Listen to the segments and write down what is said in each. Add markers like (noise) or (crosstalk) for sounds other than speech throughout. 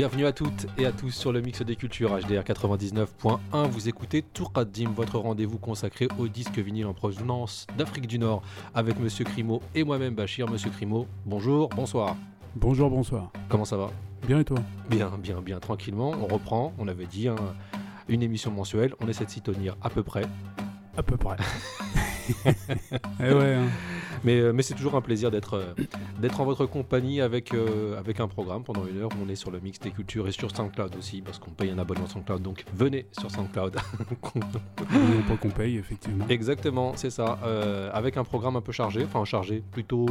Bienvenue à toutes et à tous sur le mix des cultures HDR 99.1. Vous écoutez Tourkadim, votre rendez-vous consacré au disque vinyle en provenance d'Afrique du Nord avec Monsieur Crimo et moi-même Bachir. Monsieur Crimo, bonjour, bonsoir. Bonjour, bonsoir. Comment ça va? Bien et toi? Bien, bien, bien, tranquillement. On reprend, on avait dit, hein, une émission mensuelle. On essaie de s'y tenir à peu près. À peu près. (laughs) eh ouais. hein. Mais, euh, mais c'est toujours un plaisir d'être euh, d'être en votre compagnie avec, euh, avec un programme pendant une heure. On est sur le mix des cultures et sur SoundCloud aussi parce qu'on paye un abonnement SoundCloud. Donc venez sur SoundCloud. (laughs) Pas qu'on paye, effectivement. Exactement, c'est ça. Euh, avec un programme un peu chargé, enfin chargé, plutôt,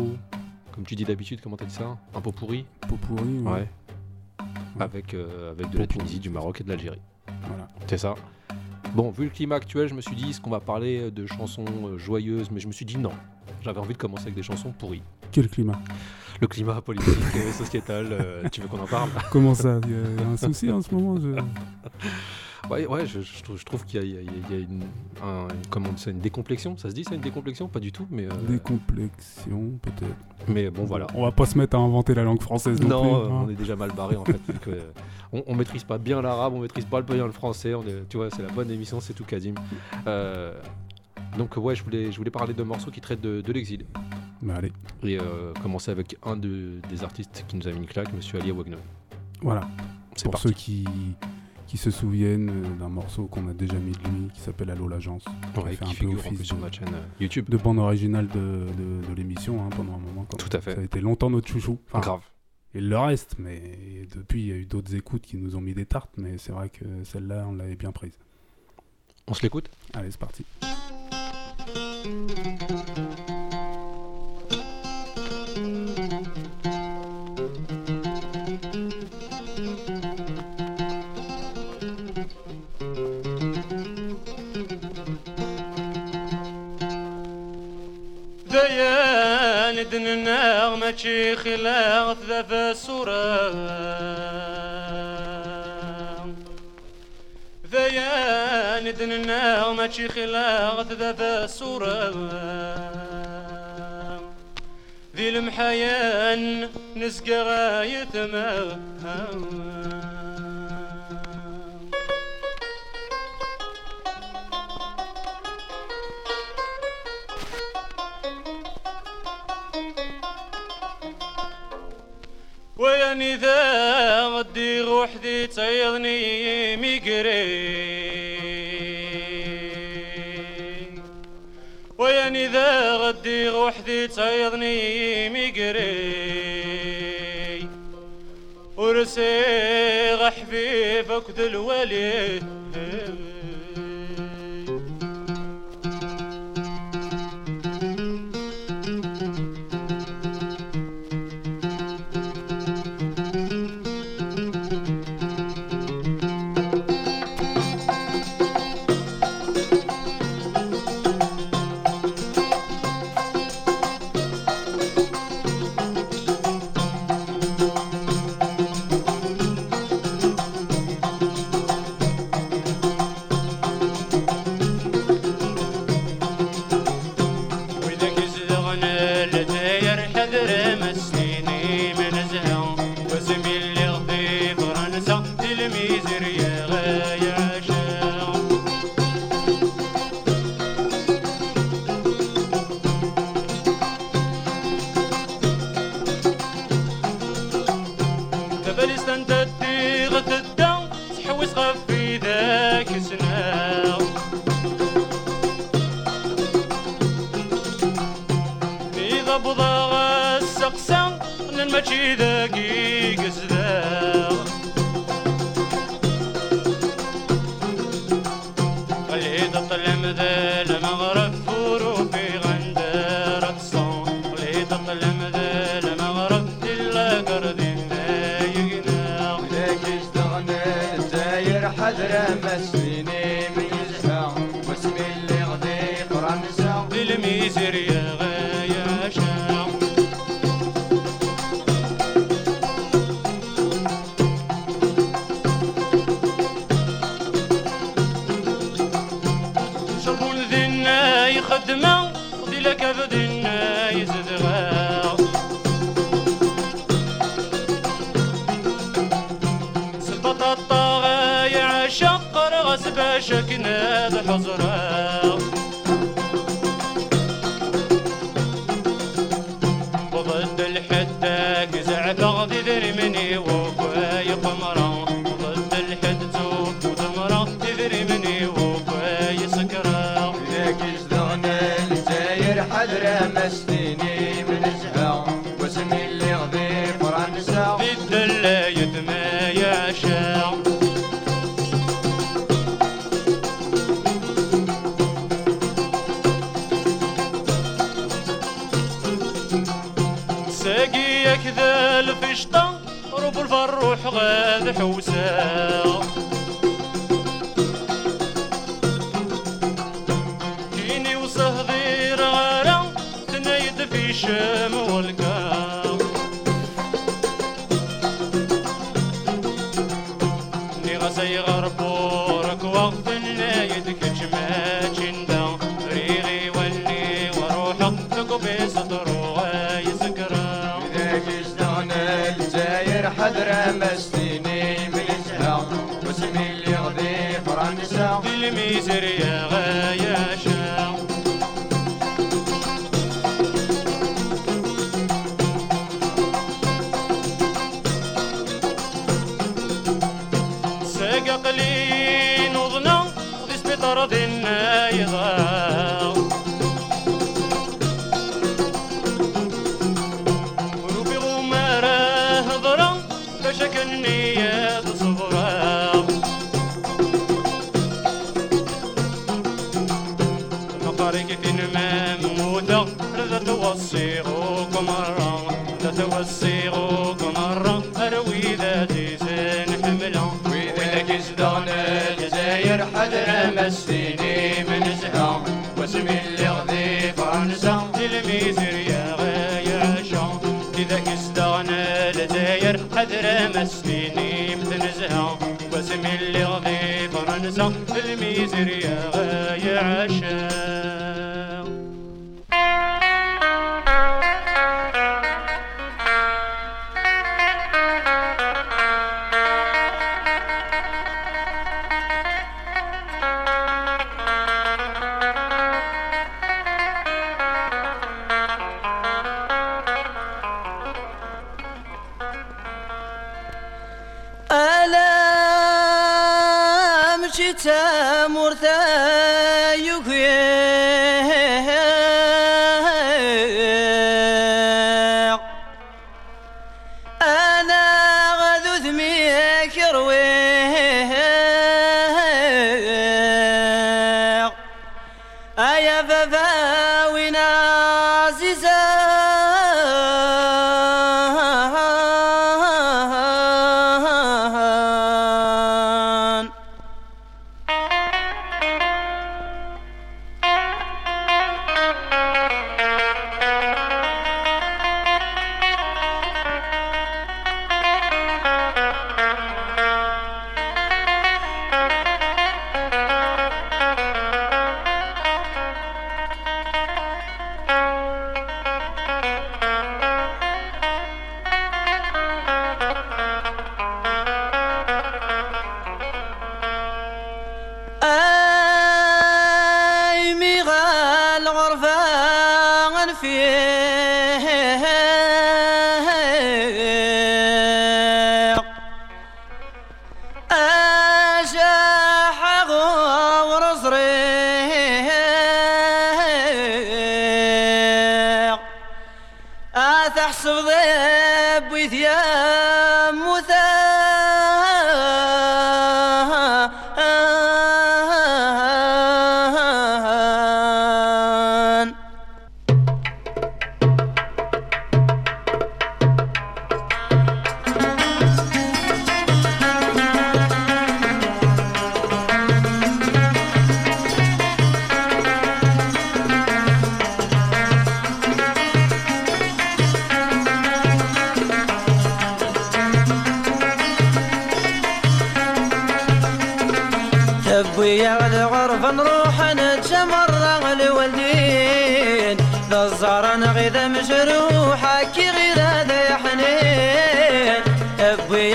comme tu dis d'habitude, comment t'as dit ça? Un peu pourri? Pot pourri. Ouais. Avec, euh, avec de la Tunisie, du Maroc et de l'Algérie. Voilà. C'est ça. Bon, vu le climat actuel, je me suis dit, est-ce qu'on va parler de chansons euh, joyeuses? Mais je me suis dit non. J'avais envie de commencer avec des chansons pourries. Quel climat? Le climat politique, euh, sociétal, euh, tu veux qu'on en parle? Comment ça? Il y a- il y a un souci en ce moment je- Ouais, ouais, je, je trouve, qu'il y a, y y une, un- une- comment ça, une décomplexion. Ça se dit ça, une décomplexion? Pas du tout, mais, euh, Décomplexion, peut-être. mais bon, voilà. On va pas se mettre à inventer la langue française non, Non, plus. euh, hein. on est déjà mal barré en fait. que, euh, on, on maîtrise pas bien l'arabe, on maîtrise pas bien le français. On est, tu vois, c'est la bonne émission, c'est tout Kadim. Donc ouais, je voulais, je voulais parler de morceaux qui traitent de, de l'exil Bah, allez, et commencer avec un de- des artistes qui nous a mis une claque, Monsieur Ali Awagno. voilà. C'est Pour parti. ceux qui, qui se souviennent euh, d'un morceau qu'on a déjà mis de lui, qui s'appelle Allo l'agence, Ouais, fait qui un peu office sur de- notre chaîne euh, YouTube. de bande originale de, de- de l'émission hein, pendant un moment. quand Tout à fait. Ça a été longtemps notre chouchou. Enfin, Grave. Il le reste, mais depuis, il y a eu d'autres écoutes qui nous ont mis des tartes, mais c'est vrai que celle-là, on l'avait bien prise. On se l'écoute? Allez, c'est parti. ناغ ماشي خلاغ ثلاث الصورة ذيا ندن ناغ ماشي خلاغ ثلاث الصورة ذي المحيان نسقى غاية ما وياني ذا غدي روح ذي تيضني ميقري وياني ذا غدي روح ذي تيضني ميقري ورسي غحفيفك الوليد الفشطة رب الفروح غاد حوسا كيني وصهدير غارة تنايد في شامو city 有缘。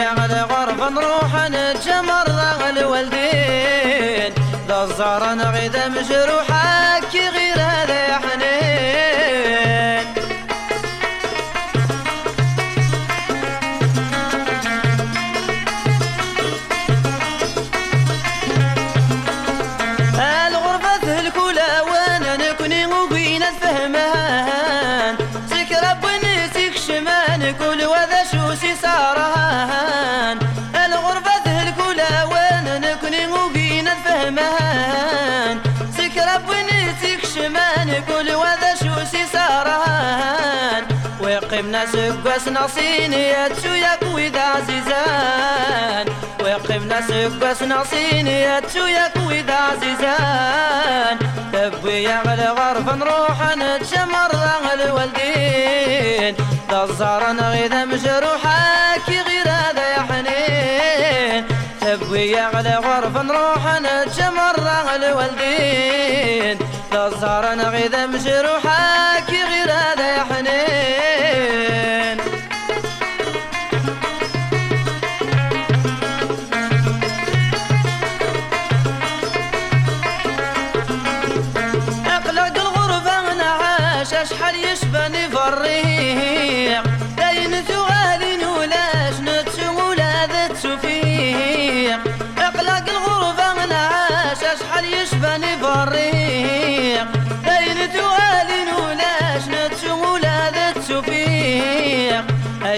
على غرف نروح نتجمر الوالدين. ذا الزهرة غيدا مجروحك كي غير هذا يا حنين باش نعصيني يا ويدا عزيزان ويقف ناسك باش نعصيني يا ويدا عزيزان تبوي على غرف نروح نتشمر الوالدين. دزار أنا غيدا مجروحة كي غير هذا يا حنين. نبوي على غرف نروح نتشمر الوالدين لا صار أنا غير امشي غير هذا يا حنين. اقلق الغرفة أنا عاش أشحال يشبهني نفريه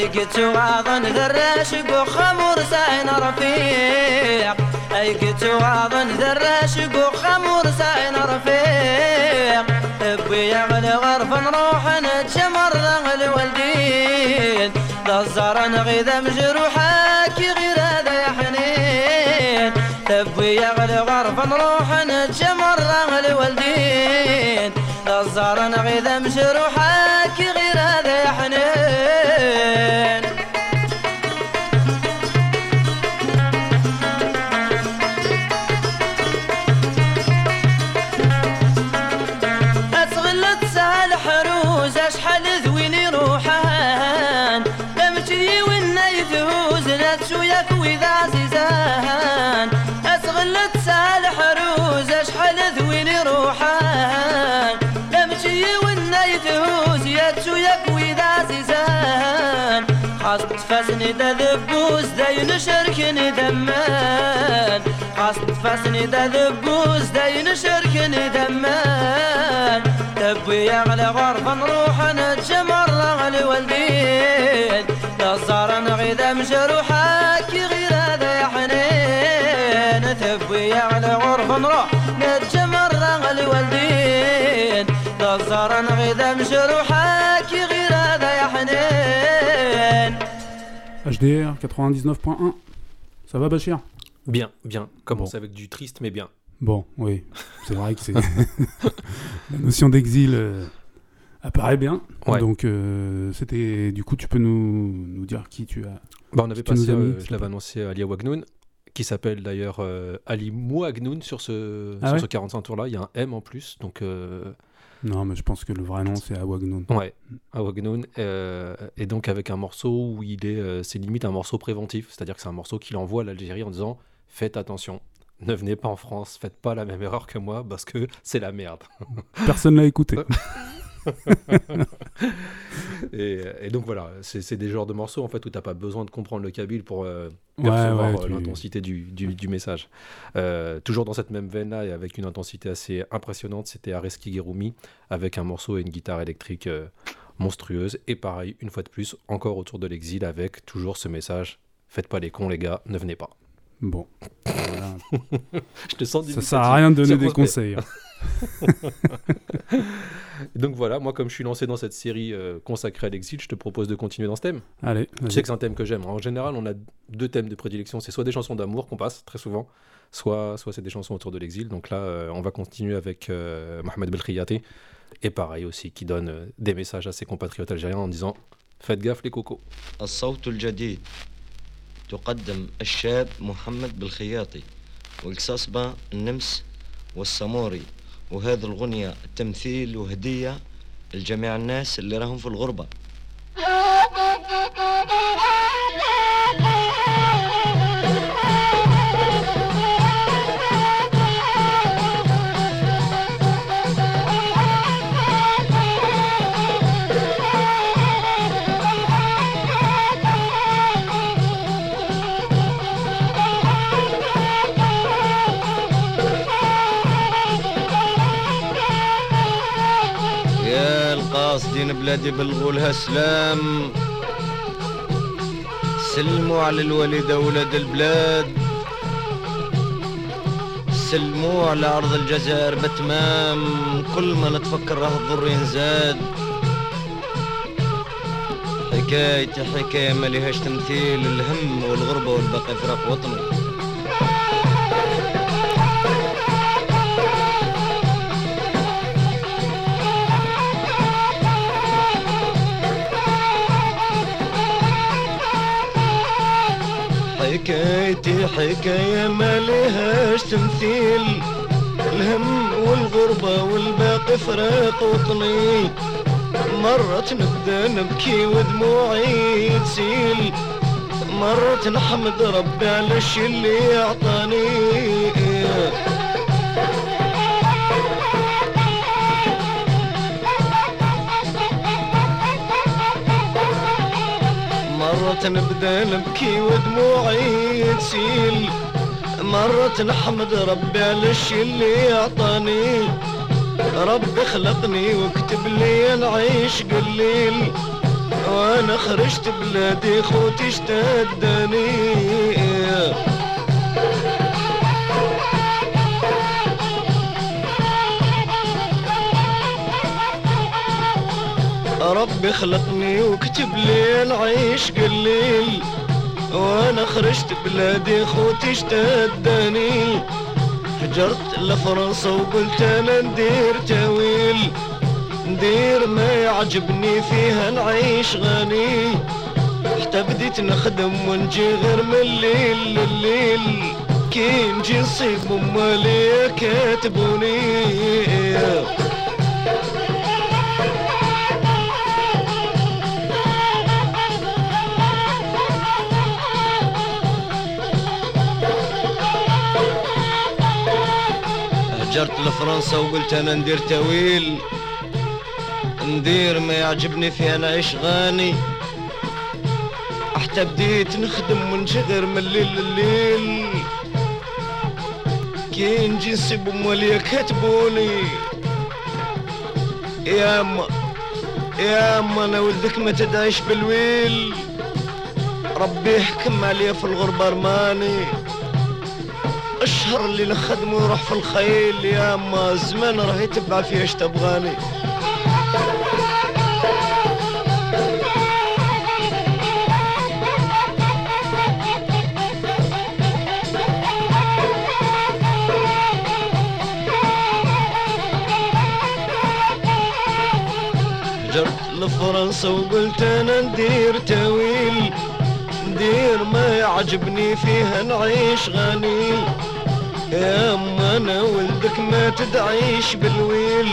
قد واظن ذراشق وخمر ساين رفيق. اي قد واظن ذراشق وخمر ساين رفيق. ابي يغلي غرف نروح نتشمر ذغل والدين. ذا الزرن غذا مجروحك غير هذا يا حنين. ابي يغلي غرف نروح نتشمر ذغل والدين. زارنا غيذا غير مجروحك غير هذا يا حنين. ذبوس داين شركن دمان قصد فاسني ذبوس داين شركن دمان تبوي على غرفة نروح نتجمر لغلي والدين نصار نغيدا مجروحة كي غير هذا يا حنين تبوي على غرفة نروح نتجمر لغلي والدين نصار نغيدا مجروحة كي غير هذا يا حنين HDR 99.1. Ça va, Bachir? Bien, bien. Commence Bon. avec du triste, mais bien. Bon, oui, c'est vrai que c'est. (laughs) La notion d'exil euh, apparaît bien. Ouais. Donc, euh, c'était. Du coup, tu peux nous, nous dire qui tu as. Bah, on avait passé, euh, je l'avais annoncé Ali Wagnoun, qui s'appelle d'ailleurs euh, Ali Mouagnoun sur ce, Ah sur ouais ce 45 tours-là. Il y a un M en plus, donc Non, mais je pense que le vrai nom, c'est Awagnoun. ouais, à Wagnoun. euh, et donc avec un morceau où il est, euh, c'est limite un morceau préventif, c'est-à-dire que c'est un morceau qu'il envoie à l'Algérie en disant faites attention. Ne venez pas en France, faites pas la même erreur que moi parce que c'est la merde. Personne l'a écouté. (laughs) (laughs) Et, et donc voilà, c'est des genres de morceaux en fait où t'as pas besoin de comprendre le kabyle pour euh, percevoir ouais, euh, tu- l'intensité du, du- du message. Euh, toujours dans cette même veine-là et avec une intensité assez impressionnante, c'était Areski Gerumi avec un morceau et une guitare électrique euh, monstrueuse. Et pareil, une fois de plus, encore autour de l'exil avec toujours ce message faites pas les cons les gars, ne venez pas. Bon. (laughs) Voilà. Je te sens Ça sert à rien de donner des conseils. (laughs) hein. Donc voilà, moi comme je suis lancé dans cette série euh, consacrée à l'exil, je te propose de continuer dans ce thème. Allez, Tu vas-y. sais que c'est un thème que j'aime. En général, on a deux thèmes de prédilection. C'est soit des chansons d'amour qu'on passe très souvent, soit, soit c'est des chansons autour de l'exil. Donc là, euh, on va continuer avec euh, Mohamed Belkhiati. Et pareil aussi, qui donne euh, des messages à ses compatriotes algériens en disant Faites gaffe les cocos. الصوت الجديد تقدم الشاب محمد بالخياطي والقصاصبة النمس والسموري وهذه الغنية تمثيل وهدية لجميع الناس اللي راهم في الغربة. (laughs) بلادي بلغولها سلام سلموا على الوالدة ولاد البلاد. سلموا على أرض الجزائر بتمام. كل ما نتفكر راه الضر ينزاد. حكايتي حكاية ما لهاش تمثيل الهم والغربة والباقي فراق وطني. حكايتي حكاية ما لهاش تمثيل. الهم والغربة والباقي فراق وطني مرة نبدأ نبكي ودموعي تسيل. مرة نحمد ربي على الشي اللي أعطاني. نبدا نبكي ودموعي تسيل مرة نحمد ربي على الشي اللي أعطاني. ربي خلقني وكتب لي نعيش قليل. وأنا خرجت بلادي خوتي اشتدني ربي خلقني وكتب لي نعيش قليل. وأنا خرجت بلادي خوتي اشتدني هجرت لفرنسا وقلت أنا ندير تأويل. ندير ما يعجبني فيها نعيش غني حتى بديت نخدم ونجي غير من الليل لليل. كي نجي نصيب امالي كاتبوني. هجرت لفرنسا وقلت أنا ندير تأويل. ندير ما يعجبني فيها نعيش غاني. حتى بديت نخدم ونشغر من الليل لليل. كي نجي نسيب مواليا كاتبوني. يا اما يا أما أنا ولدك ما تدعيش بالويل. ربي يحكم عليا في الغربة رماني الشهر اللي نخدمه يروح في الخيل يا أما زمان راه يتبع فيه اش تبغاني. لفرنسا وقلت أنا ندير تاويل ندير ما يعجبني فيها نعيش غني يا اما أنا ولدك ما تدعيش بالويل.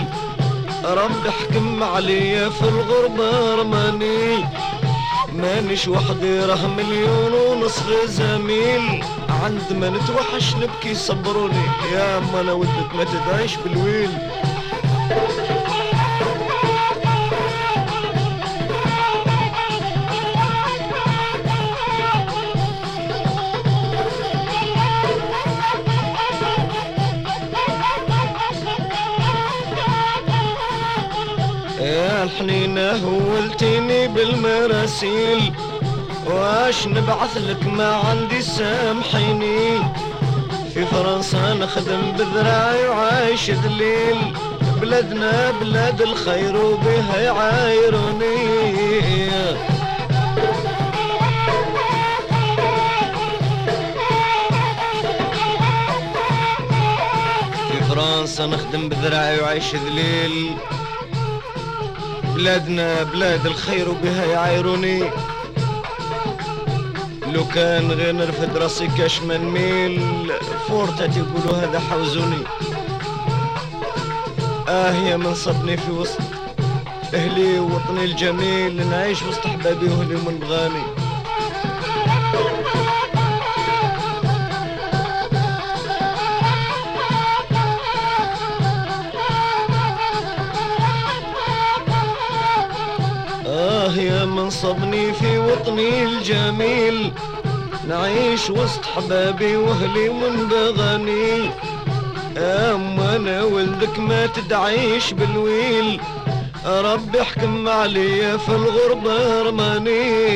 رب حكم عليا في الغربة رماني مانيش وحدي راه مليون ونصف زميل. عند ما نتوحش نبكي صبروني. يا اما أنا ولدك ما تدعيش بالويل. الحنينة هولتيني بالمراسيل. واش نبعث لك ما عندي سامحيني. في فرنسا نخدم بذراعي وعايش ذليل. بلادنا بلاد الخير وبها يعايروني. في فرنسا نخدم بذراعي وعايش ذليل. بلادنا بلاد الخير وبها يعايروني. لو كان غير نرفد راسي كاش ما نميل فورتا تيقولوا هذا حوزوني. آه يا من صبني في وسط أهلي ووطني الجميل نعيش وسط أحبابي واهلي من بغاني. من صبني في وطني الجميل. نعيش وسط حبابي وأهلي من بغني أما أنا ولدك ما تدعيش بالويل. ربي احكم عليا في الغربة رماني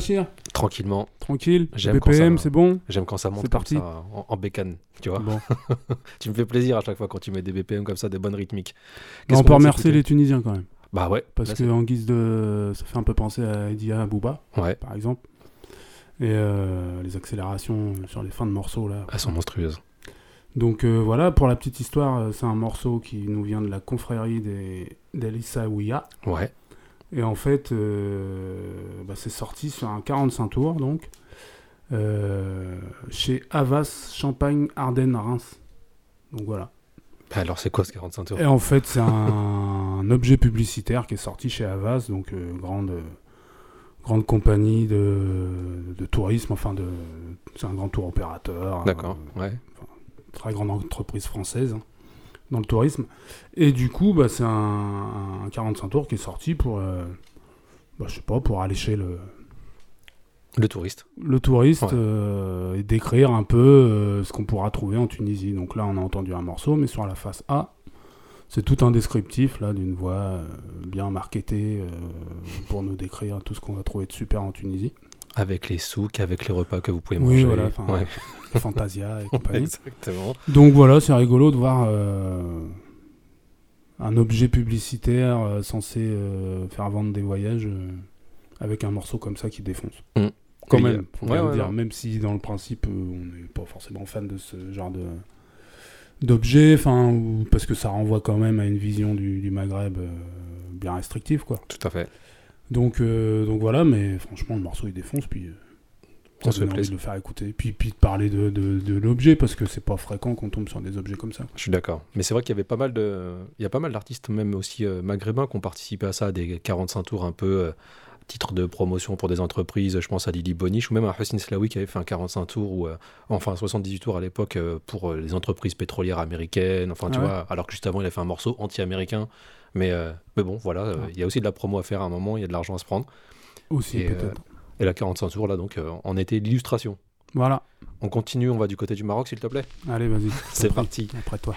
Bachir Tranquillement. Tranquille J'aime quand BPM, ça- c'est bon J'aime quand ça monte C'est comme parti. ça en, en bécane, tu vois. Bon. (laughs) Tu me fais plaisir à chaque fois quand tu mets des BPM comme ça, des bonnes rythmiques. On peut remercier les Tunisiens quand même. Bah ouais. Parce que en guise de. Ça fait un peu penser à Edia c'est- Ouais, par exemple. Et euh, les accélérations sur les fins de morceaux là. elles sont monstrueuses. Donc euh, voilà, pour la petite histoire, euh, c'est un morceau qui nous vient de la confrérie des Ouya. Ouais. Et en fait, bah, c'est sorti sur un 45 tours, donc, chez Havas, Champagne, Ardennes, Reims. Donc voilà. Alors, c'est quoi ce 45 tours? Et en fait, c'est un, (laughs) un objet publicitaire qui est sorti chez Havas, donc euh, grande, grande compagnie de, de tourisme, enfin, de, c'est un grand tour opérateur. D'accord, euh, ouais. très grande entreprise française hein, dans le tourisme. Et du coup, bah, c'est un, un 45 tours qui est sorti pour, euh, bah, je sais pas, pour allécher le, Le touriste. le touriste Ouais. euh, et décrire un peu euh, ce qu'on pourra trouver en Tunisie. Donc là, on a entendu un morceau, mais sur la face A, c'est tout un descriptif là d'une voix bien marketée pour nous décrire tout ce qu'on va trouver de super en Tunisie. Avec les souks, avec les repas que vous pouvez Oui, manger. voilà, (laughs) enfin, Ouais. (laughs) Fantasia et (laughs) compagnie. Exactement. Donc voilà, c'est rigolo de voir euh, un objet publicitaire euh, censé euh, faire vendre des voyages avec un morceau comme ça qui défonce. Mm. Quand Oui, même, ouais, ouais, dire, même si dans le principe on n'est pas forcément fan de ce genre de d'objet, enfin parce que ça renvoie quand même à une vision du, du Maghreb bien restrictive quoi. Tout à fait. Donc euh, donc voilà, mais franchement le morceau il défonce puis euh, ça donne envie plaisir. de le faire écouter, puis puis de parler de, de, de l'objet parce que c'est pas fréquent qu'on tombe sur des objets comme ça. Je suis d'accord. Mais c'est vrai qu'il y avait pas mal de, il y a pas mal d'artistes, même aussi euh, maghrébins, qui ont participé à ça, des 45 tours un peu euh, titre de promotion pour des entreprises. Je pense à Lily Boniche ou même à Hussein Slaoui qui avait fait un 45 tours ou euh, enfin 78 tours à l'époque pour les entreprises pétrolières américaines. Enfin, tu Ah ouais. vois, alors que juste avant, il a fait un morceau anti-américain. Mais, euh, mais bon, voilà, euh, il y a aussi de la promo à faire à un moment, il y a de l'argent à se prendre. Aussi Et, euh, peut-être. Et la 45 tours, là, donc, en était l'illustration. Voilà. On continue, on va du côté du Maroc, s'il te plaît. Allez, vas-y. (laughs) C'est parti. Après toi.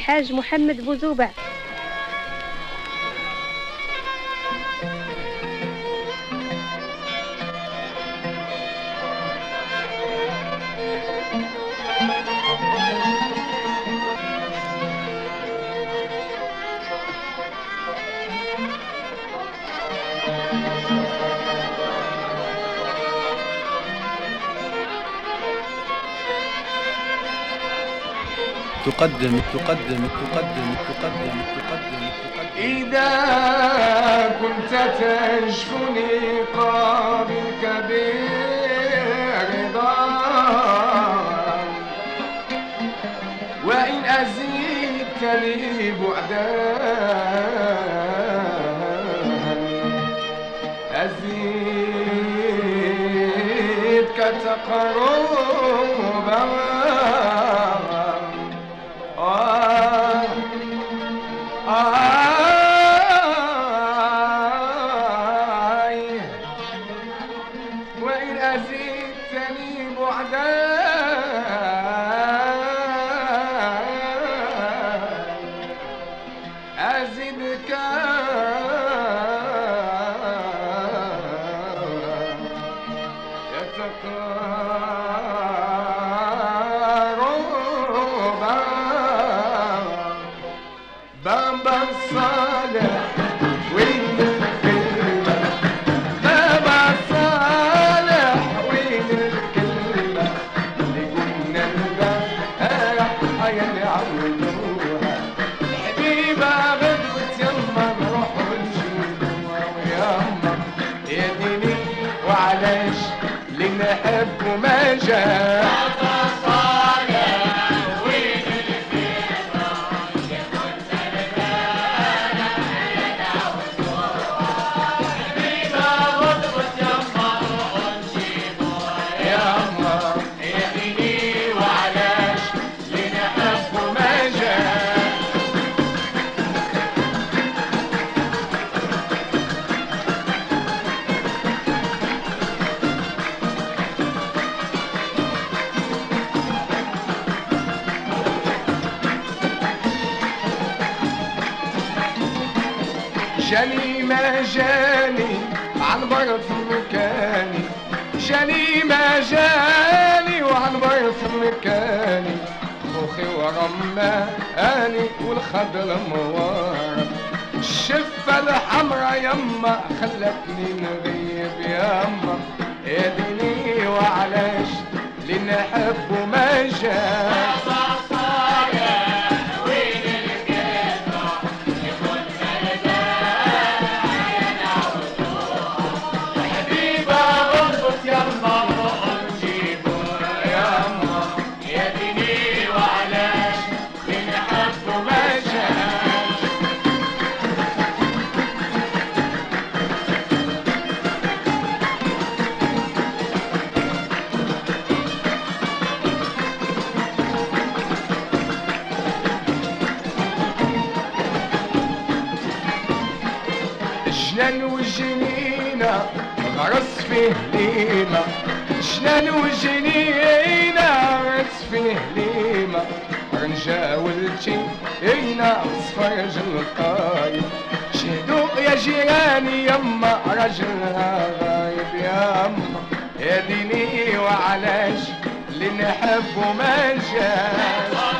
الحاج محمد بوزوبع. تقدم تقدم تقدم تقدم تقدم إذا كنت تشكني قابلك برضا وإن أزيدتني بعدا أزيدك تقربا. como é, já. جاني ما جاني عن في مكاني. جاني ما جاني وعن في مكاني. خوخي ورماني والخضر موار الشفة الحمرا يما خلتني نغيب يما يا ديني وعلاش اللي نحب ما جاش ليمة جنان وجنينة غرس فيه ليمة رنجا ولتي إينا صفر جلقاي شهدوا يا جيراني يما رجلها غايب يما. يا ديني وعلاش اللي نحب ما جاش.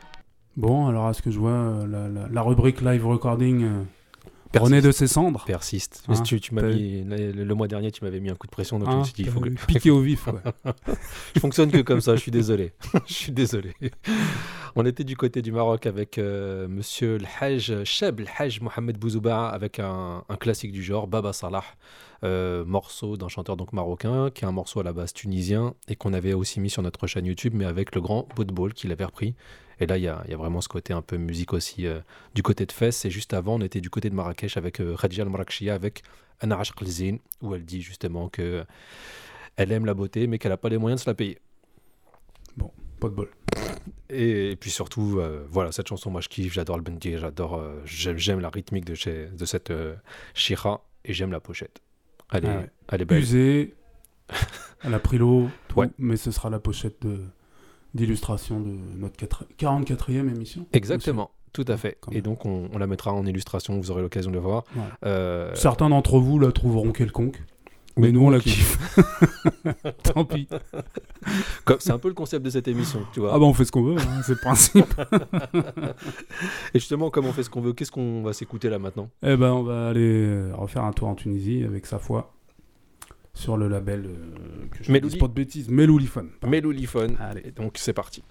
Bon, alors à ce que je vois, euh, la, la- la rubrique live recording euh, renaît de ses cendres. Persiste. Hein, tu, tu m'as t'as mis, le, le mois dernier, tu m'avais mis un coup de pression, donc je Hein, me suis dit, il faut que. piqué au vif. ouais. (laughs) Je fonctionne que comme ça, je suis désolé. (laughs) je suis désolé. On était du côté du Maroc avec euh, monsieur le Hajj, Cheb le Hajj Mohamed Bouzouba, avec un, un classique du genre, Baba Salah, euh, morceau d'un chanteur donc marocain, qui est un morceau à la base tunisien, et qu'on avait aussi mis sur notre chaîne YouTube, mais avec le grand Boudboul qui l'avait repris. Et là, il y a, il y a vraiment ce côté un peu musique aussi euh, du côté de Fès. Et juste avant, on était du côté de Marrakech avec euh, Khadija al-Marakchia, avec Ana Ashq al-Zin, où elle dit justement que elle aime la beauté, mais qu'elle n'a pas les moyens de se la payer. Pas de bol. Et, et puis surtout, euh, voilà, cette chanson, moi je kiffe, j'adore le bendir, j'adore, euh, j'aime, la rythmique de, chez, de cette Shira et j'aime la pochette. Elle est, Ah ouais. elle est belle. Usée, (laughs) elle a pris l'eau, tout, Ouais. mais ce sera la pochette de- d'illustration de notre quatre- 44e émission. Exactement, tout à fait. Et donc on, on la mettra en illustration, vous aurez l'occasion de le voir. Euh, Certains d'entre vous la trouveront quelconque, mais nous on la kiffe. (laughs) Tant pis. c'est un peu le concept de cette émission, tu vois. Ah bah on fait ce qu'on veut, hein, c'est le principe. (laughs) Et justement, comme on fait ce qu'on veut, qu'est-ce qu'on va s'écouter là maintenant? Eh ben, on va aller euh, refaire un tour en Tunisie avec sa foi sur le label euh, que je ne dis pas de bêtises, Meloulifone. Meloulifone. Allez. Et donc c'est parti.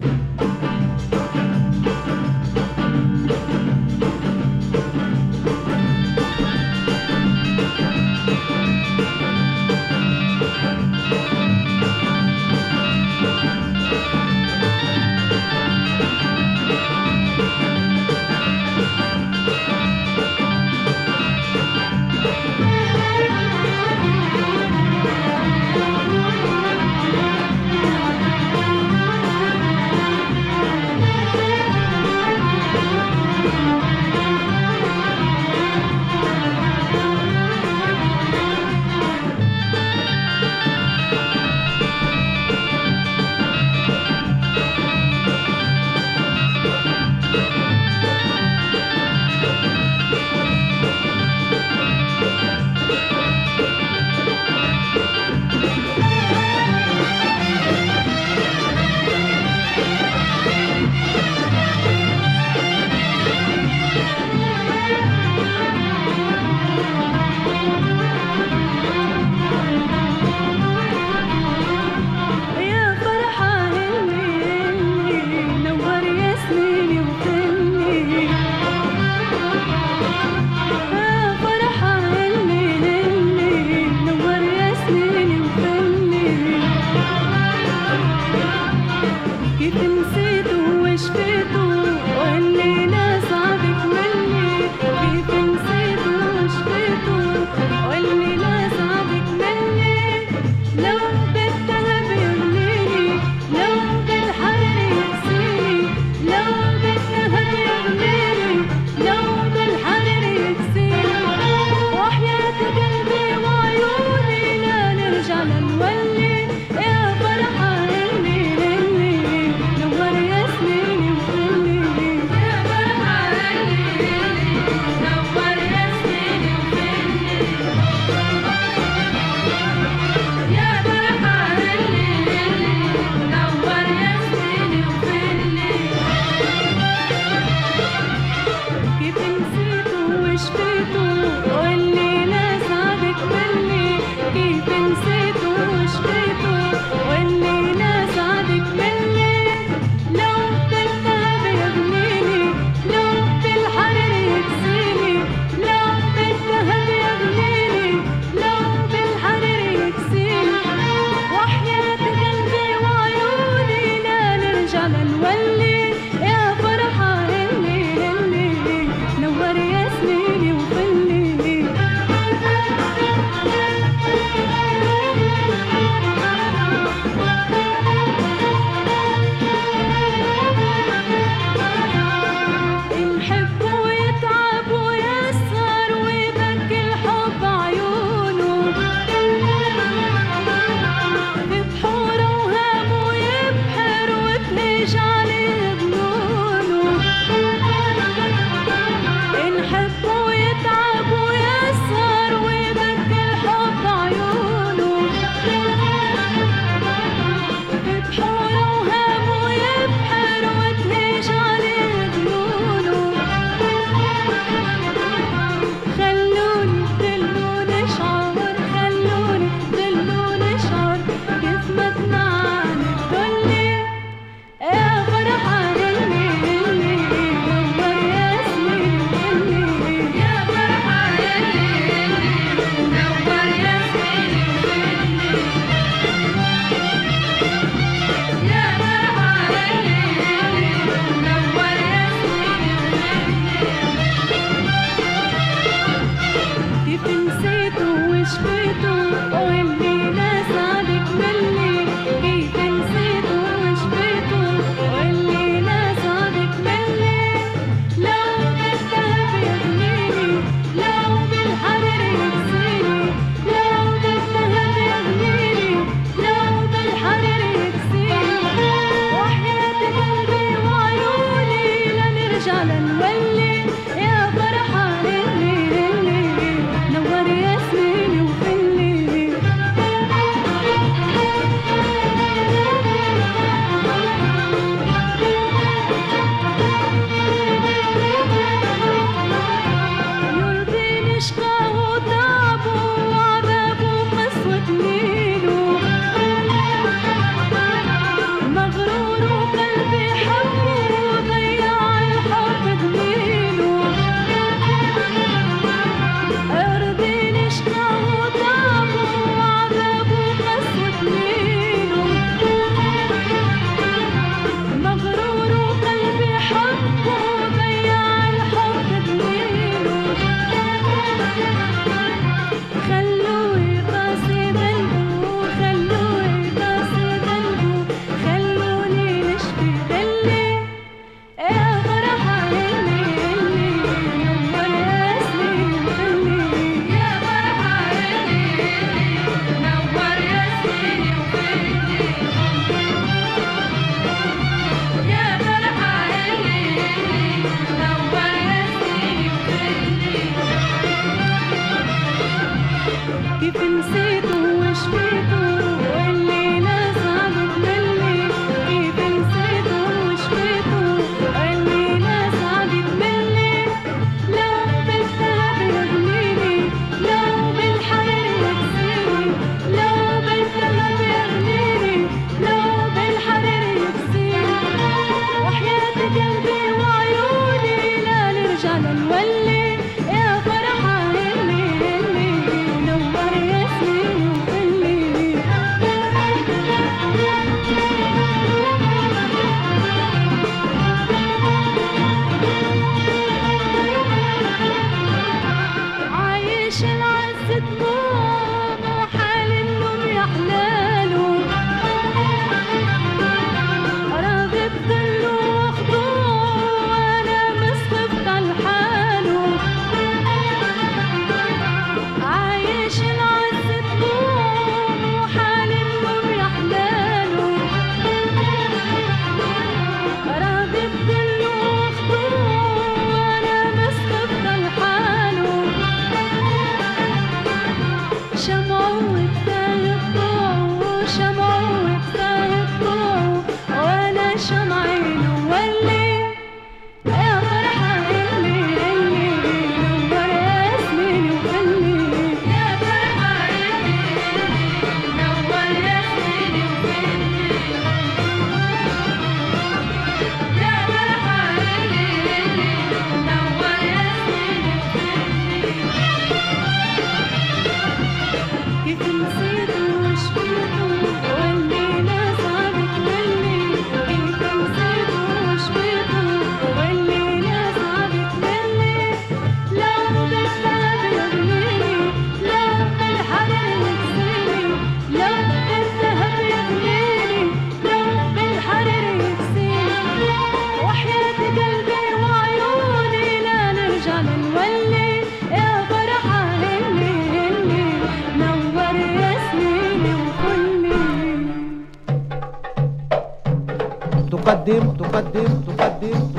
cadê, do cadê, do cadê, do cadê.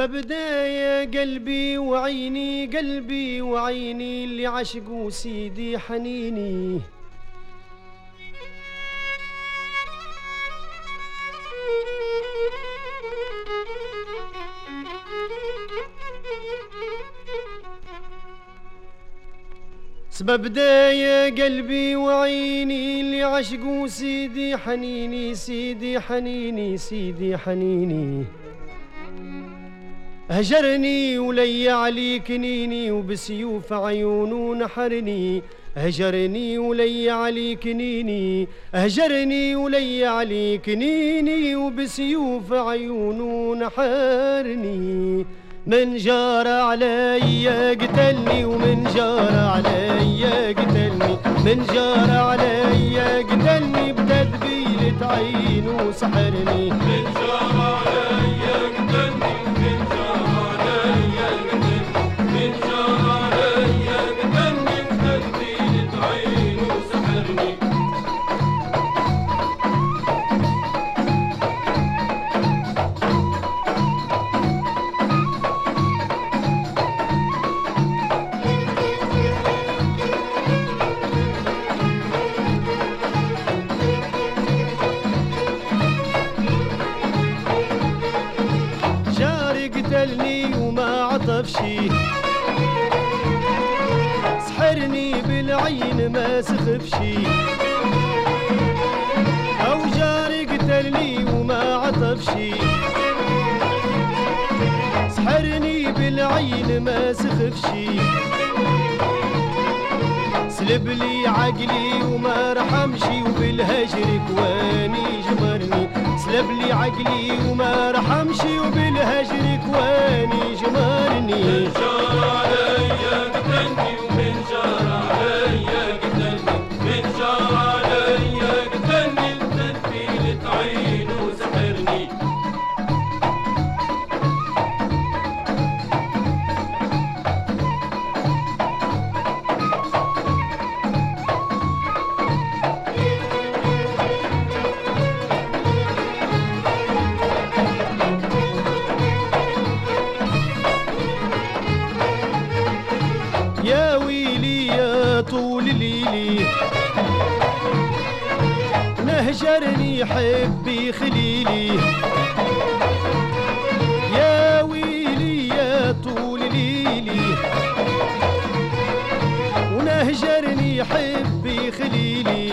سبب دايا قلبي وعيني قلبي وعيني اللي عشقوا سيدي حنيني. سبب دايا قلبي وعيني اللي عشقوا سيدي حنيني سيدي حنيني سيدي حنيني. هجرني ولي علي كنيني وبسيوف عيونه نحرني. هجرني ولي علي كنيني هجرني ولي علي كنيني وبسيوف عيونه نحرني. من جار علي قتلني ومن جار علي قتلني من جار علي قتلني بتدبيلة عينه سحرني ما سخفشي سلب لي عقلي وما رحمشي وبالهجر كواني جمرني سلب لي عقلي وما رحمشي وبالهجر كواني جمرني من جار عليا طول ليلي. نهجرني حبي خليلي. يا ويلي يا طول ليلي. ونهجرني حبي خليلي.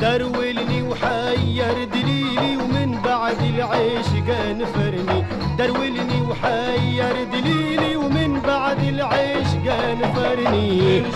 درولني وحير دليلي ومن بعد العيش نفرني درولني وحير نفرني من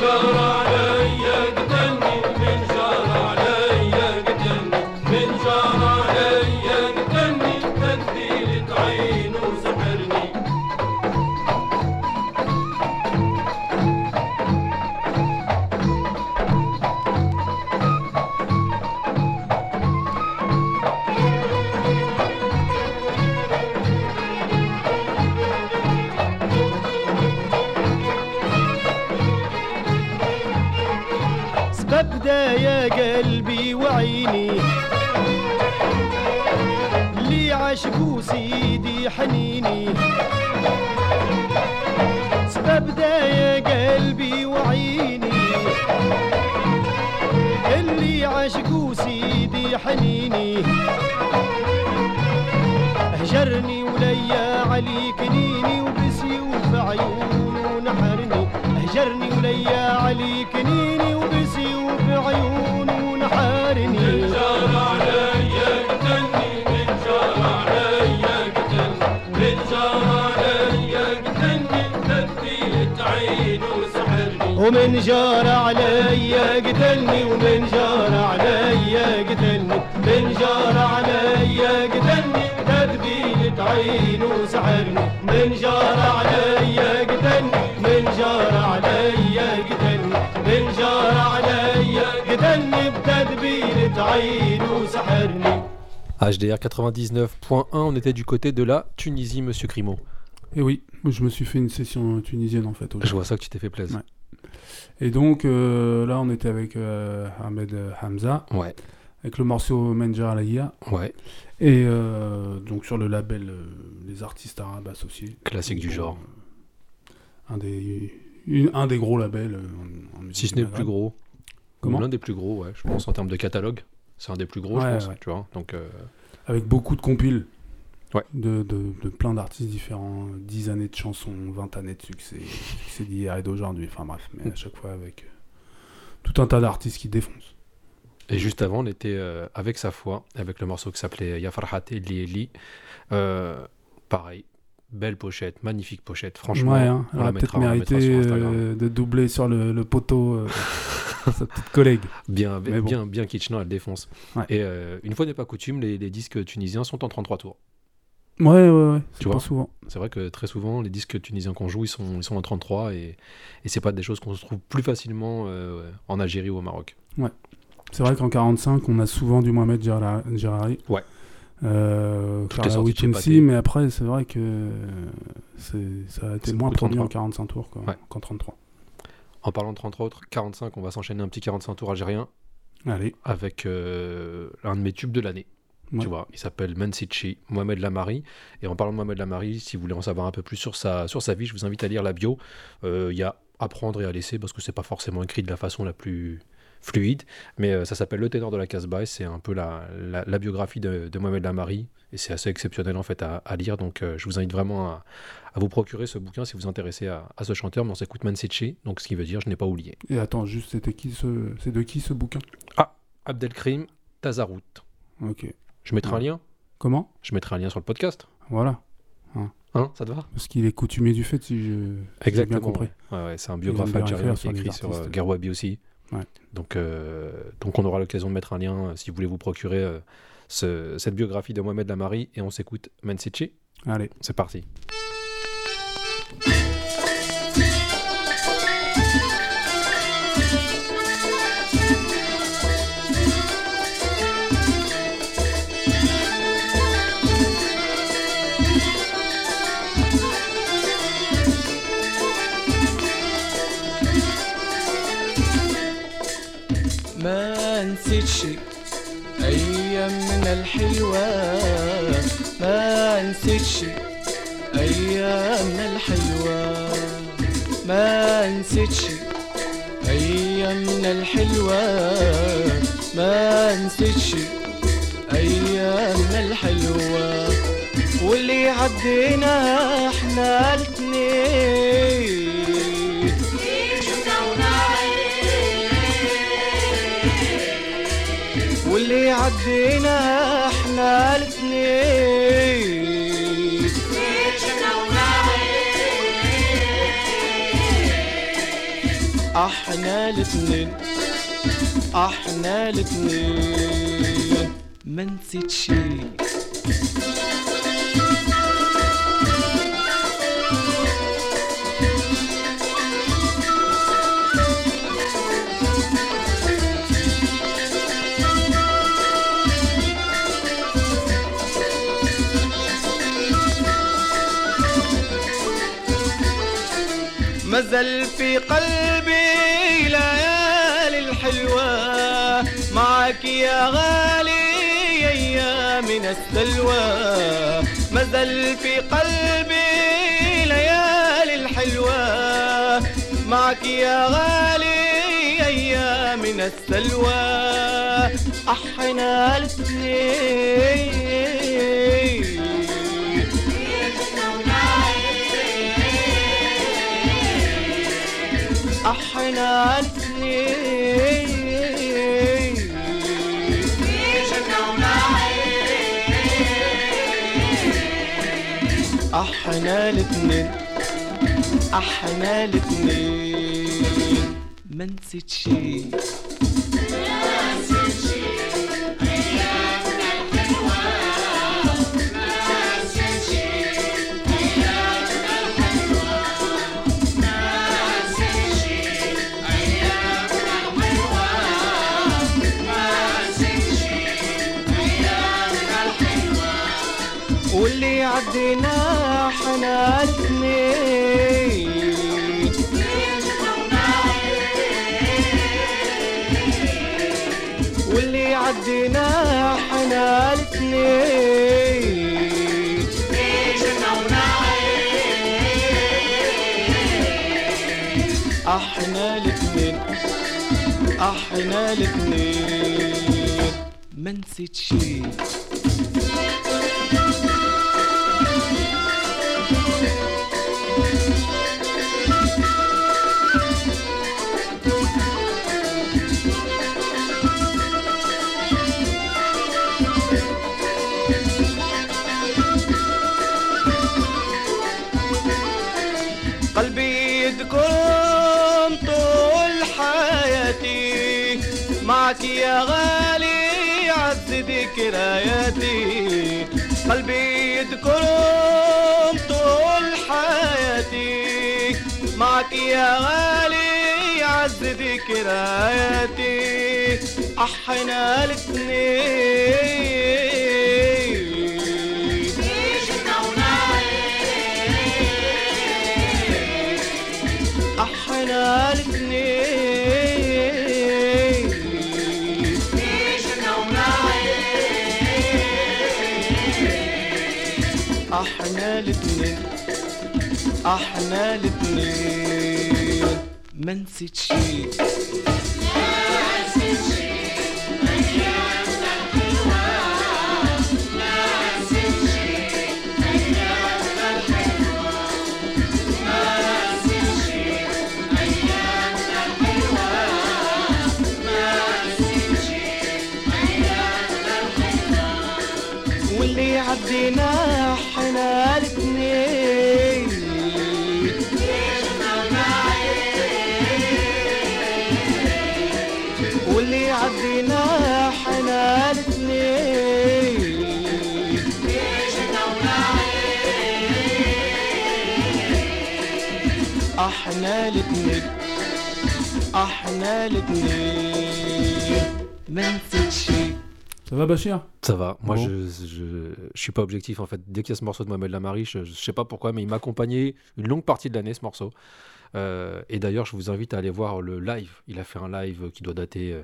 حنيني. سبب دا يا قلبي وعيني. اللي عاشقوا سيدي حنيني. هجرني وليا علي كنيني. ومن جار عليا قتلني ومن جار عليا قتلني من جار عليا قتلني تدبيلة عينه سحرني من جار عليا قتلني من جار عليا قتلني من جار عليا قتلني بتدبيلة عينه سحرني HDR 99.1, on était du côté de la Tunisie, monsieur Crimo. Et oui, je me suis fait une session tunisienne en fait. Je aujourd'hui. vois ça que tu t'es fait plaisir. Et donc euh, là, on était avec euh, Ahmed Hamza, Ouais, avec le morceau Menja Alaya, ouais, et euh, donc sur le label euh, des artistes arabes associés. classique du genre. euh, un, des, une- un des gros labels. euh, en, Si ce n'est le plus gros. Comment L'un des plus gros, ouais, je pense, en termes de catalogue. C'est un des plus gros, je pense, tu vois. Donc, euh, Avec beaucoup de compiles. Ouais. De, de, de plein d'artistes différents, 10 années de chansons, 20 années de succès, succès d'hier et d'aujourd'hui, enfin bref, mais à chaque fois avec euh, tout un tas d'artistes qui défoncent. Et juste avant, on était euh, avec sa foi, avec le morceau qui s'appelait Yafarhate Li Eli. Euh, pareil, belle pochette, magnifique pochette, franchement. ouais, hein, on elle aurait peut-être mérité euh, de doubler sur le, le poteau euh, (laughs) sa petite collègue. Bien, Mais bon. bien, bien Kitchener, elle défonce. Ouais. Et une fois n'est pas coutume, les, les disques tunisiens sont en 33 tours. Ouais, ouais, ouais, Tu vois souvent. C'est vrai que très souvent, les disques tunisiens qu'on joue, ils sont, ils sont en 33 et, et c'est pas des choses qu'on se trouve plus facilement euh, en Algérie ou au Maroc. C'est vrai qu'en 45, on a souvent du Mohamed Gerra- Gerrari. Ouais. Euh, pâté. mais après, c'est vrai que c'est- ça a été moins produit en 33. 45 tours quoi, Ouais. qu'en 33. En parlant de 33 autres, 45, on va s'enchaîner un petit 45 tours algérien Allez, avec euh, un de mes tubes de l'année. Ouais. Tu vois, il s'appelle Mansichi, Mohamed Lamari. Et en parlant de Mohamed Lamari, si vous voulez en savoir un peu plus sur sa, sur sa vie, je vous invite à lire la bio. Euh, Il y a à prendre et à laisser parce que c'est pas forcément écrit de la façon la plus fluide. Mais euh, ça s'appelle Le ténor de la Casbah et c'est un peu la, la, la biographie de, de Mohamed Lamari. Et c'est assez exceptionnel en fait à, à lire. Donc euh, je vous invite vraiment à, à vous procurer ce bouquin si vous vous intéressez à, à ce chanteur. Mais on s'écoute Mansichi, donc ce qui veut dire je n'ai pas oublié. et attends, juste, c'était qui ce... C'est de qui ce bouquin? Abdelkrim Tazarout. Ok. Je mettrai un lien. Comment? Je mettrai un lien sur le podcast. Voilà. Hein, ça te va? Parce qu'il est coutumier du fait, si je j'ai bien compris. Ouais, ouais, c'est un biographe algérien qui écrit sur euh. Gerwabi aussi. Donc, euh, donc on aura l'occasion de mettre un lien euh, si vous voulez vous procurer euh, ce- cette biographie de Mohamed Lamari et on s'écoute Mansichi. Allez. C'est parti. الحلوة ما نسيت شي أيامنا الحلوة ما نسيت شي أيامنا الحلوة ما نسيت شي أيامنا الحلوة واللي عدينا إحنا الاتنين. واللي عدينا أحنا الاثنين أحنا الاثنين ما نسيت شي مازال في قلبي ليالي الحلوة. معك يا غالي من السلوى. مازال في قلبي ليالي الحلوة. معك يا غالي يا من السلوى. أحنا الاثنين أحنا الاثنين أحنا الاثنين ما نسيت شي بعدنا إحنا اتنين واللي يعدينا إحنا الاتنين إحنا الاتنين إحنا الاتنين نسيت شي يا غالي عز ذكرياتي قلبي يذكركم طول حياتي. معك يا غالي عز ذكرياتي إحنا الاثنين. إحنا الاثنين. إحنا الاثنين إحنا الاثنين ما نسيت شي نسيتش عدينا ça va Bachir? Ça va. Moi, je, je, je, suis pas objectif en fait. Dès qu'il y a ce morceau de Mohamed Lamari, je, je sais pas pourquoi, mais il m'a accompagné une longue partie de l'année ce morceau. Euh, et d'ailleurs, je vous invite à aller voir le live. Il a fait un live qui doit dater euh,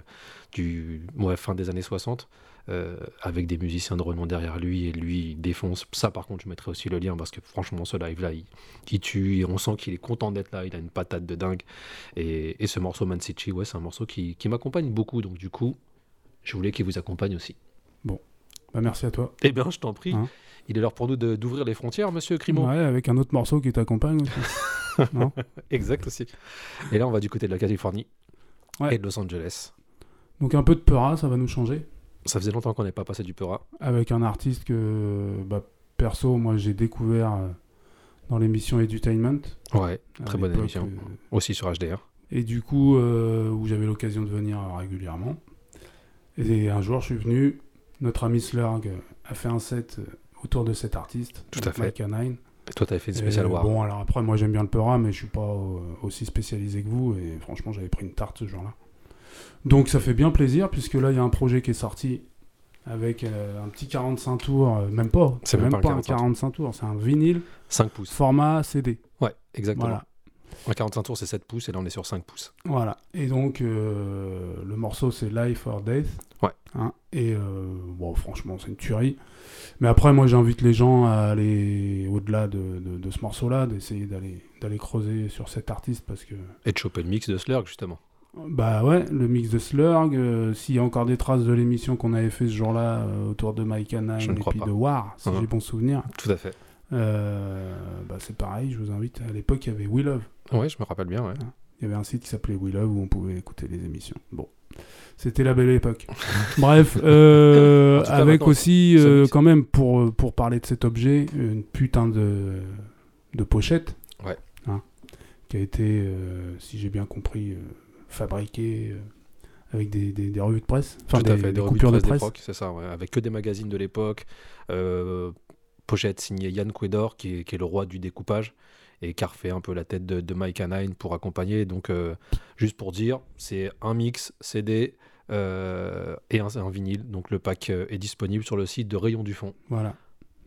du ouais, fin des années 60 euh, avec des musiciens de renom derrière lui et lui il défonce. Ça par contre je mettrai aussi le lien parce que franchement ce live là il, il tue et on sent qu'il est content d'être là, il a une patate de dingue. Et, et ce morceau Man City, ouais c'est un morceau qui, qui m'accompagne beaucoup donc du coup je voulais qu'il vous accompagne aussi. Bon, bah, merci à toi. Eh bien je t'en prie, Hein il est l'heure pour nous d'ouvrir les frontières monsieur Crimo. Ouais, avec un autre morceau qui t'accompagne aussi. (laughs) non exact aussi. Et là on va du côté de la Californie Ouais. et de Los Angeles. Donc un peu de Peura, ça va nous changer. Ça faisait longtemps qu'on n'est pas passé du Peura. Avec un artiste que, bah, perso, moi j'ai découvert euh, dans l'émission Edutainment. Ouais, très bonne émission. euh, Aussi sur HDR. Et du coup, euh, où j'avais l'occasion de venir régulièrement. Et un jour, je suis venu. Notre ami Slurg a fait un set autour de cet artiste. Tout à fait. Mike. Et toi, t'avais fait une spéciale War. Bon, alors après, moi j'aime bien le Peura, mais je suis pas aussi spécialisé que vous. Et franchement, j'avais pris une tarte ce jour-là. Donc ça fait bien plaisir, puisque là, il y a un projet qui est sorti avec euh, un petit 45 tours, euh, même pas. C'est même pas un un 45 45 tours, c'est un vinyle 5 pouces. format CD. Ouais, exactement. Voilà. Un 45 tours, c'est 7 pouces, et là, on est sur 5 pouces. Voilà. Et donc, euh, le morceau, c'est Life or Death. Ouais. Hein, et bon, franchement, c'est une tuerie. Mais après, moi, j'invite les gens à aller au-delà de, de- de ce morceau-là, d'essayer d'aller d'aller creuser sur cet artiste parce que. Et de choper le mix de Slurg, justement. Bah ouais, le mix de Slurg, euh, s'il y a encore des traces de l'émission qu'on avait fait ce jour-là euh, autour de Mike ne et puis pas. de War, si j'ai bon souvenir, Tout à fait. euh, bah c'est pareil, je vous invite. À l'époque, il y avait We Love. Ouais, je me rappelle bien, ouais. Il y avait un site qui s'appelait We Love où on pouvait écouter les émissions. Bon, c'était la belle époque. (laughs) Bref, euh, avec aussi, euh, quand même, pour, pour parler de cet objet, une putain de, de pochette. Ouais. hein, qui a été, euh, si j'ai bien compris, fabriquée euh, avec des, des- des revues de presse. Enfin, des, fait, coupures de de presse. c'est ça, ouais, avec que des magazines de l'époque. Euh, pochette signée Yann Quedor, qui est, qui est le roi du découpage, et qui a refait un peu la tête de, de Mike Hanine pour accompagner. Donc, euh, juste pour dire, c'est un mix CD euh, et un, un vinyle. Donc, le pack est disponible sur le site de Rayon du Fond. Voilà,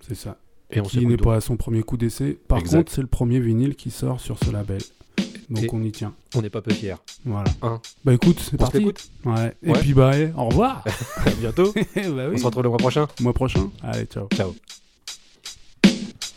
c'est ça. Et on qui n'est pas à son premier coup d'essai. Par Exact. contre, c'est le premier vinyle qui sort sur ce label. Donc Et- on y tient. On n'est pas peu fiers. Voilà. Hein Bah écoute, c'est parti. Ouais. Et Ouais. puis bah eh, au revoir. (laughs) À bientôt. (laughs) Bah oui. On se retrouve le mois prochain. Mois prochain. Allez, ciao. Ciao.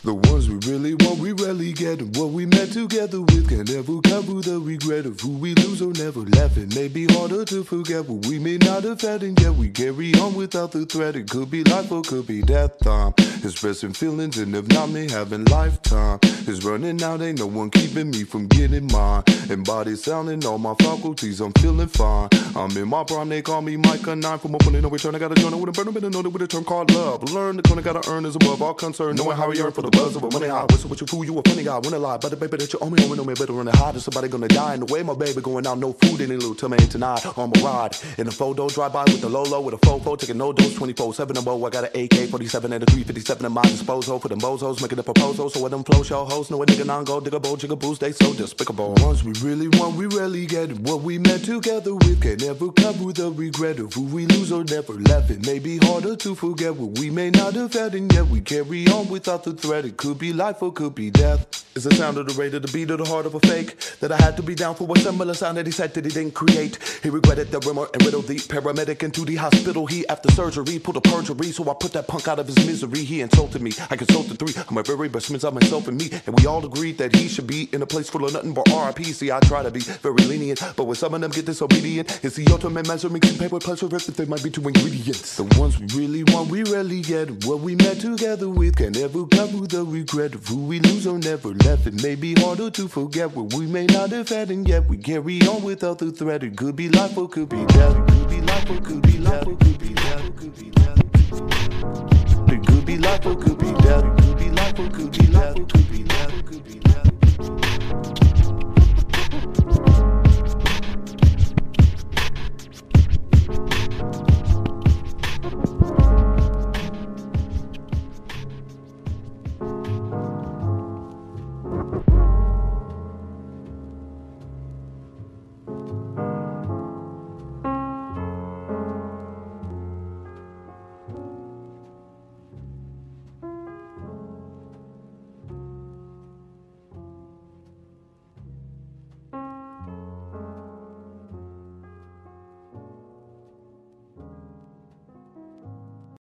The ones we really want, we rarely get. And what we met together with can never cover the regret of who we lose or never left. It may be harder to forget what we may not have had, and yet we carry on without the threat. It could be life or could be death time. Expressing feelings, and if not me, having lifetime. Is running out, ain't no one keeping me from getting mine. And body sounding all my faculties, I'm feeling fine. I'm in my prime, they call me Micah 9 from opening no return. I gotta join it with a burner, know that with a term called love. Learn the corner, gotta earn is above all concern. Knowing how we earn for the buzz a money high. Whistle with you fool, you a funny guy. Wanna lie, but the baby that you owe me, me, know me better run it. There's somebody gonna die in the way, my baby going out, no food in the little tell me tonight. On my ride in the photo, drive by with the low with a fofo, taking no dose 24 7 and bow. I got an AK 47 and a 357 at my disposal for them bozos, making a proposal. So when them flow show hoes know a nigga non go, dig a bow, jigga boost, they so despicable. Once we really want, we rarely get. What we met together with can never cover the regret of who we lose or never left. It may be harder to forget what we may not have had, and yet we carry on without the threat. It could be life or could be death. It's the sound of the rate of the beat of the heart of a fake that I had to be down for a similar sound that he said that he didn't create. He regretted the rumor and riddled the paramedic into the hospital. He after surgery pulled a perjury, so I put that punk out of his misery. He insulted me. I consulted three. I'm a very best friends of myself and me, and we all agreed that he should be in a place full of nothing but RIP. See, I try to be very lenient, but when some of them get disobedient, it's the ultimate measure mixing paper pleasure if there might be two ingredients. The ones we really want, we rarely get. What we met together with can never cover the regret of who we lose or never left. It may be harder to forget what we may not have had, and yet we carry on without the threat. It could be life or could be death. It could be life or could be life or could be death. It could be death. It could be life or could be death. It could be life or could be life or could be